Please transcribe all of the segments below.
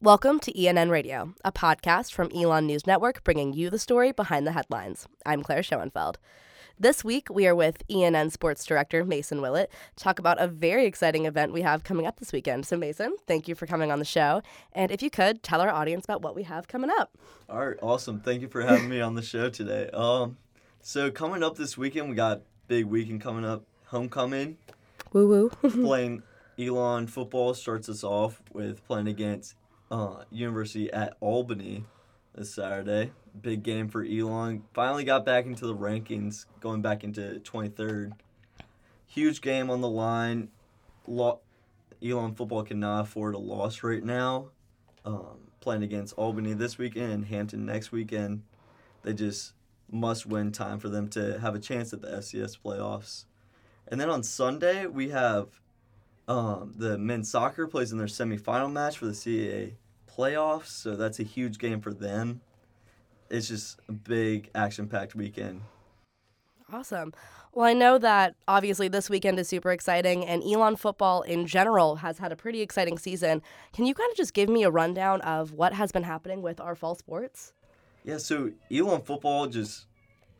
Welcome to ENN Radio, a podcast from Elon News Network bringing you the story behind the headlines. I'm Claire Schoenfeld. This week, we are with ENN Sports Director Mason Willett to talk about a very exciting event we have coming up this weekend. So, Mason, thank you for coming on the show. And if you could, tell our audience about what we have coming up. All right, awesome. Thank you for having me on the show today. Um, so coming up this weekend, we got big weekend coming up. Homecoming. Woo woo. playing Elon football starts us off with playing against uh, University at Albany this Saturday. Big game for Elon. Finally got back into the rankings, going back into 23rd. Huge game on the line. Lo- Elon football cannot afford a loss right now. Um, playing against Albany this weekend and Hampton next weekend. They just must win time for them to have a chance at the FCS playoffs. And then on Sunday, we have um, the men's soccer plays in their semifinal match for the CAA playoffs, so that's a huge game for them. It's just a big action packed weekend. Awesome. Well, I know that obviously this weekend is super exciting, and Elon football in general has had a pretty exciting season. Can you kind of just give me a rundown of what has been happening with our fall sports? Yeah, so Elon football just,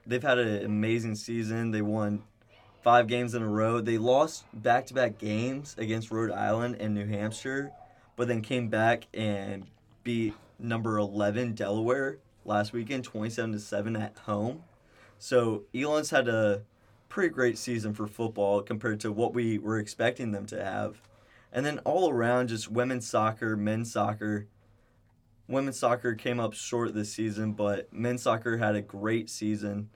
they've had an amazing season. They won five games in a row. They lost back to back games against Rhode Island and New Hampshire, but then came back and beat number 11 Delaware last weekend 27 to 7 at home. So Elon's had a pretty great season for football compared to what we were expecting them to have. And then all around just women's soccer, men's soccer. Women's soccer came up short this season, but men's soccer had a great season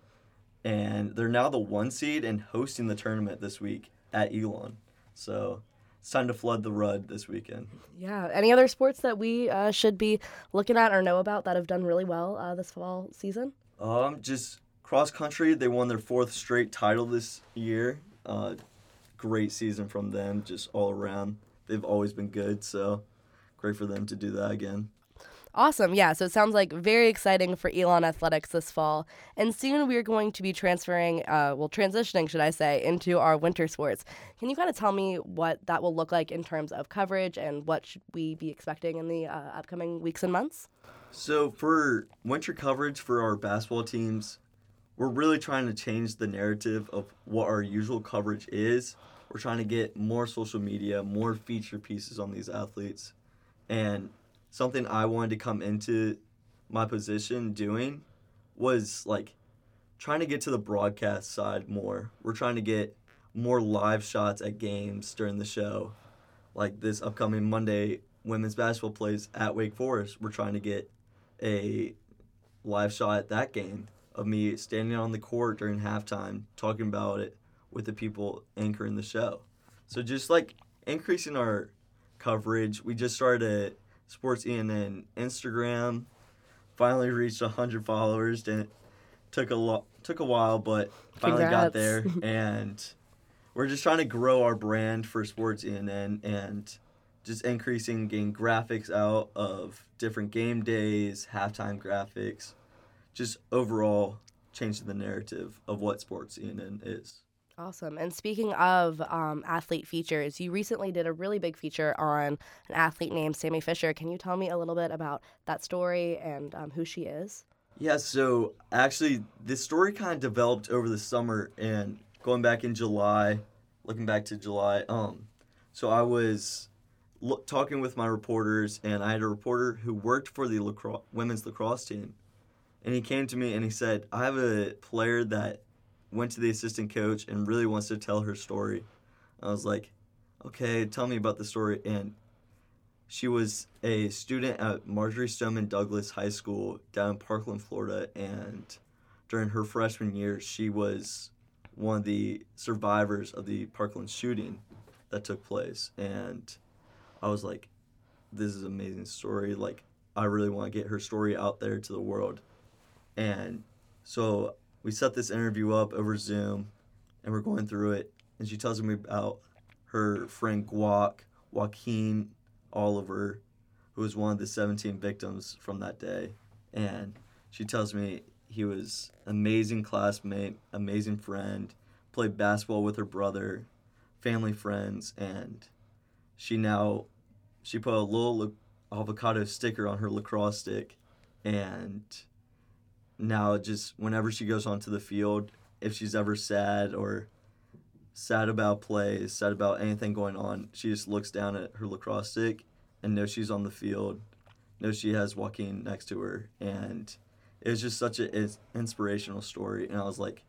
and they're now the one seed and hosting the tournament this week at Elon. So it's time to flood the Rudd this weekend. Yeah. Any other sports that we uh, should be looking at or know about that have done really well uh, this fall season? Um, just cross country. They won their fourth straight title this year. Uh, great season from them, just all around. They've always been good, so great for them to do that again. Awesome. Yeah. So it sounds like very exciting for Elon Athletics this fall. And soon we are going to be transferring, uh, well, transitioning, should I say, into our winter sports. Can you kind of tell me what that will look like in terms of coverage and what should we be expecting in the uh, upcoming weeks and months? So for winter coverage for our basketball teams, we're really trying to change the narrative of what our usual coverage is. We're trying to get more social media, more feature pieces on these athletes. And something I wanted to come into my position doing was like trying to get to the broadcast side more. We're trying to get more live shots at games during the show. Like this upcoming Monday, women's basketball plays at Wake Forest. We're trying to get a live shot at that game of me standing on the court during halftime talking about it with the people anchoring the show. So just like increasing our coverage. We just started Sports ENN Instagram. Finally reached 100 followers. And it took a lot, took a while, but finally Congrats. got there. and we're just trying to grow our brand for Sports ENN and just increasing, getting graphics out of different game days, halftime graphics, just overall changing the narrative of what Sports ENN is. Awesome. And speaking of um, athlete features, you recently did a really big feature on an athlete named Sammy Fisher. Can you tell me a little bit about that story and um, who she is? Yeah, so actually, this story kind of developed over the summer and going back in July, looking back to July. Um, so I was talking with my reporters, and I had a reporter who worked for the women's lacrosse team, and he came to me and he said, "I have a player that went to the assistant coach and really wants to tell her story." I was like, "Okay, tell me about the story." And she was a student at Marjory Stoneman Douglas High School down in Parkland, Florida, and during her freshman year, she was one of the survivors of the Parkland shooting that took place. And I was like, this is an amazing story. Like, I really want to get her story out there to the world. And so we set this interview up over Zoom, and we're going through it. And she tells me about her friend Guac, Joaquin Oliver, who was one of the 17 victims from that day. And she tells me he was amazing classmate, amazing friend, played basketball with her brother, family friends, and she now she put a little avocado sticker on her lacrosse stick, and now just whenever she goes onto the field, if she's ever sad or sad about plays, sad about anything going on, she just looks down at her lacrosse stick and knows she's on the field, knows she has Joaquin next to her, and it was just such an inspirational story. And I was like,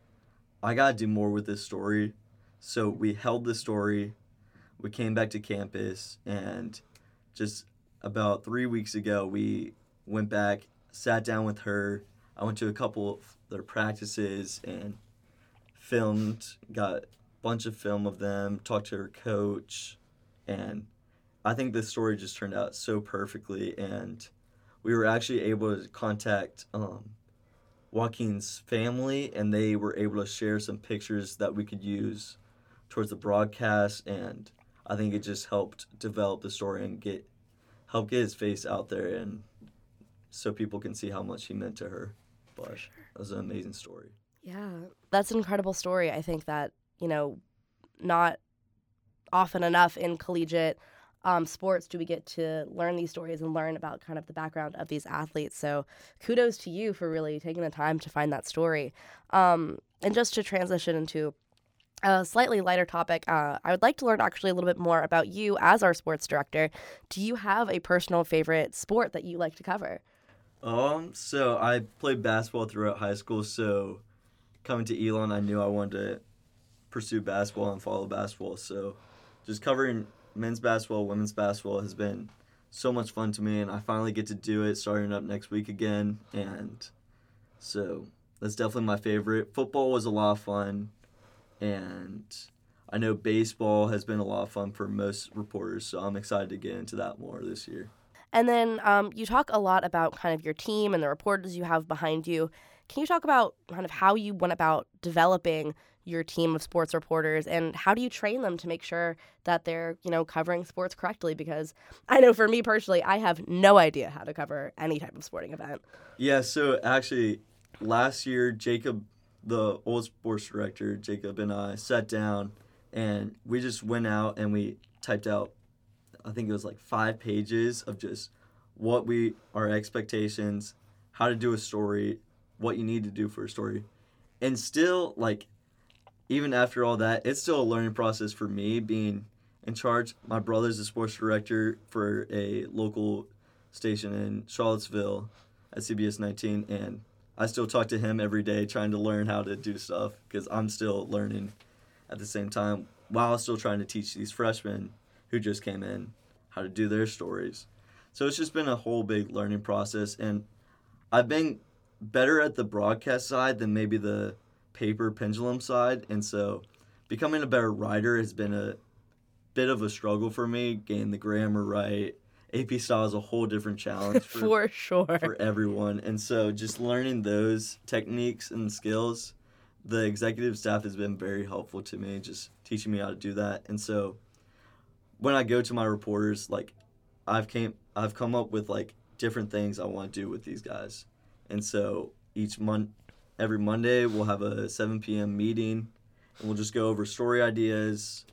I gotta do more with this story. So we held the story. We came back to campus, and just about three weeks ago, we went back, sat down with her. I went to a couple of their practices and filmed, got a bunch of film of them, talked to her coach, and I think this story just turned out so perfectly. And we were actually able to contact um, Joaquin's family, and they were able to share some pictures that we could use towards the broadcast. And I think it just helped develop the story and get help get his face out there, and so people can see how much he meant to her. But sure. it was an amazing story. Yeah, that's an incredible story. I think that you know, not often enough in collegiate um, sports do we get to learn these stories and learn about kind of the background of these athletes. So kudos to you for really taking the time to find that story. Um, and just to transition into a slightly lighter topic, uh, I would like to learn actually a little bit more about you as our sports director. Do you have a personal favorite sport that you like to cover? Um, so I played basketball throughout high school. So coming to Elon, I knew I wanted to pursue basketball and follow basketball. So just covering men's basketball, women's basketball has been so much fun to me, and I finally get to do it starting up next week again. And so that's definitely my favorite. Football was a lot of fun, and I know baseball has been a lot of fun for most reporters, so I'm excited to get into that more this year. And then um, you talk a lot about kind of your team and the reporters you have behind you. Can you talk about kind of how you went about developing your team of sports reporters and how do you train them to make sure that they're you know covering sports correctly because i know for me personally i have no idea how to cover any type of sporting event yeah so actually last year jacob the old sports director jacob and i sat down and we just went out and we typed out i think it was like five pages of just what we our expectations how to do a story what you need to do for a story and still like even after all that, it's still a learning process for me being in charge. My brother's a sports director for a local station in Charlottesville at CBS 19, and I still talk to him every day trying to learn how to do stuff because I'm still learning at the same time while still trying to teach these freshmen who just came in how to do their stories. So it's just been a whole big learning process, and I've been better at the broadcast side than maybe the paper pendulum side, and so becoming a better writer has been a bit of a struggle for me. Getting the grammar right, AP style is a whole different challenge for, for sure for everyone, and so just learning those techniques and skills, the executive staff has been very helpful to me, just teaching me how to do that, and so when I go to my reporters, like I've came I've come up with like different things I want to do with these guys, and so each month every Monday we'll have a 7 p.m. meeting and we'll just go over story ideas.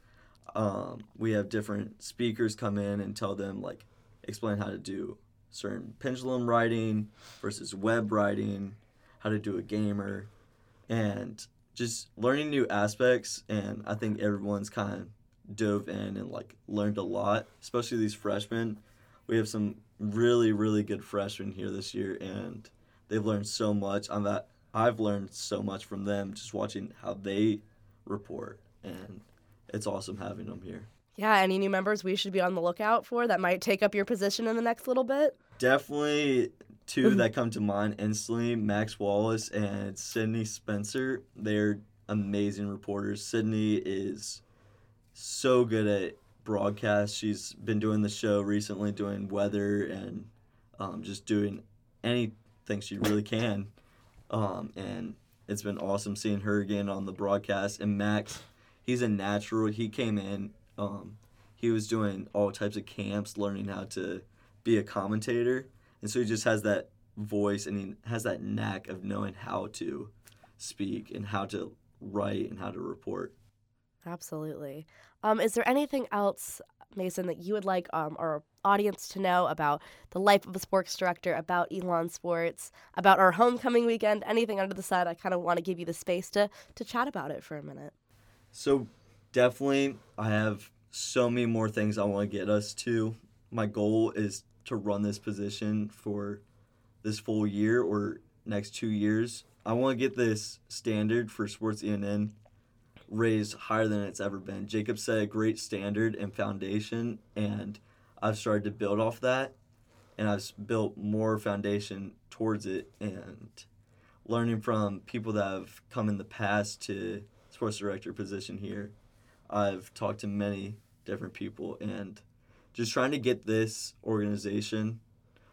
Um, we have different speakers come in and tell them like explain how to do certain pendulum writing versus web writing, how to do a gamer, and just learning new aspects. And I think everyone's kind of dove in and like learned a lot, especially these freshmen. We have some really really good freshmen here this year, and they've learned so much. I'm at I've learned so much from them just watching how they report, and it's awesome having them here. Yeah, any new members we should be on the lookout for that might take up your position in the next little bit? Definitely two mm-hmm. that come to mind instantly Max Wallace and Sydney Spencer. They're amazing reporters. Sydney is so good at broadcast. She's been doing the show recently, doing weather and um, just doing anything she really can. Um, and it's been awesome seeing her again on the broadcast. And Max, he's a natural. He came in. Um, he was doing all types of camps, learning how to be a commentator, and so he just has that voice and he has that knack of knowing how to speak and how to write and how to report. Absolutely. Um, is there anything else Mason, that you would like um, our audience to know about the life of a sports director, about Elon Sports, about our homecoming weekend, anything under the sun, I kind of want to give you the space to to chat about it for a minute. So definitely, I have so many more things I want to get us to. My goal is to run this position for this full year or next two years. I want to get this standard for Sports ENN raised higher than it's ever been. Jacob set a great standard and foundation, and I've started to build off that, and I've built more foundation towards it, and learning from people that have come in the past to sports director position here. I've talked to many different people, and just trying to get this organization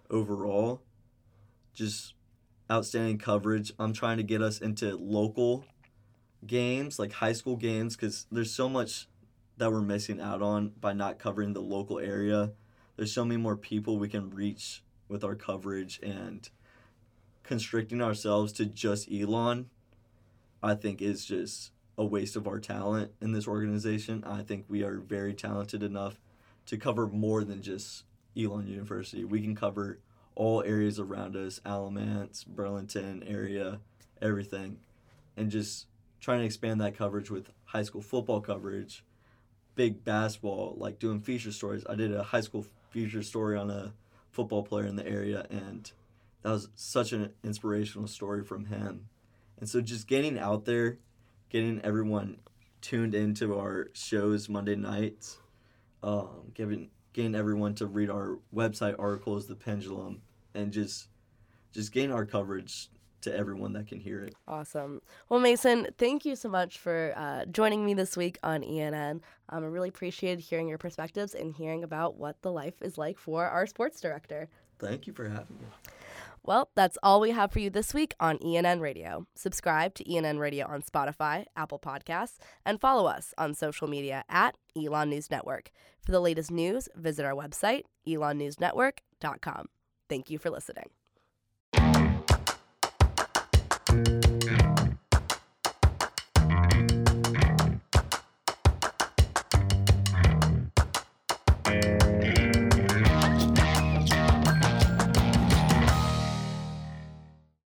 overall just outstanding coverage. I'm trying to get us into local games, like high school games, because there's so much that we're missing out on by not covering the local area. There's so many more people we can reach with our coverage and constricting ourselves to just Elon, I think is just a waste of our talent in this organization. I think we are very talented enough to cover more than just Elon University. We can cover all areas around us, Alamance, Burlington area, everything. And just trying to expand that coverage with high school football coverage, big basketball, like doing feature stories. I did a high school feature story on a football player in the area, and that was such an inspirational story from him. And so just getting out there, getting everyone tuned into our shows Monday nights, um, giving getting everyone to read our website articles, The Pendulum, and just just gain our coverage to everyone that can hear it. Awesome. Well, Mason, thank you so much for uh, joining me this week on ENN. Um, I really appreciated hearing your perspectives and hearing about what the life is like for our sports director. Thank you for having me. Well, that's all we have for you this week on ENN Radio. Subscribe to ENN Radio on Spotify, Apple Podcasts, and follow us on social media at Elon News Network. For the latest news, visit our website, elonnewsnetwork.com. Thank you for listening. Thank you.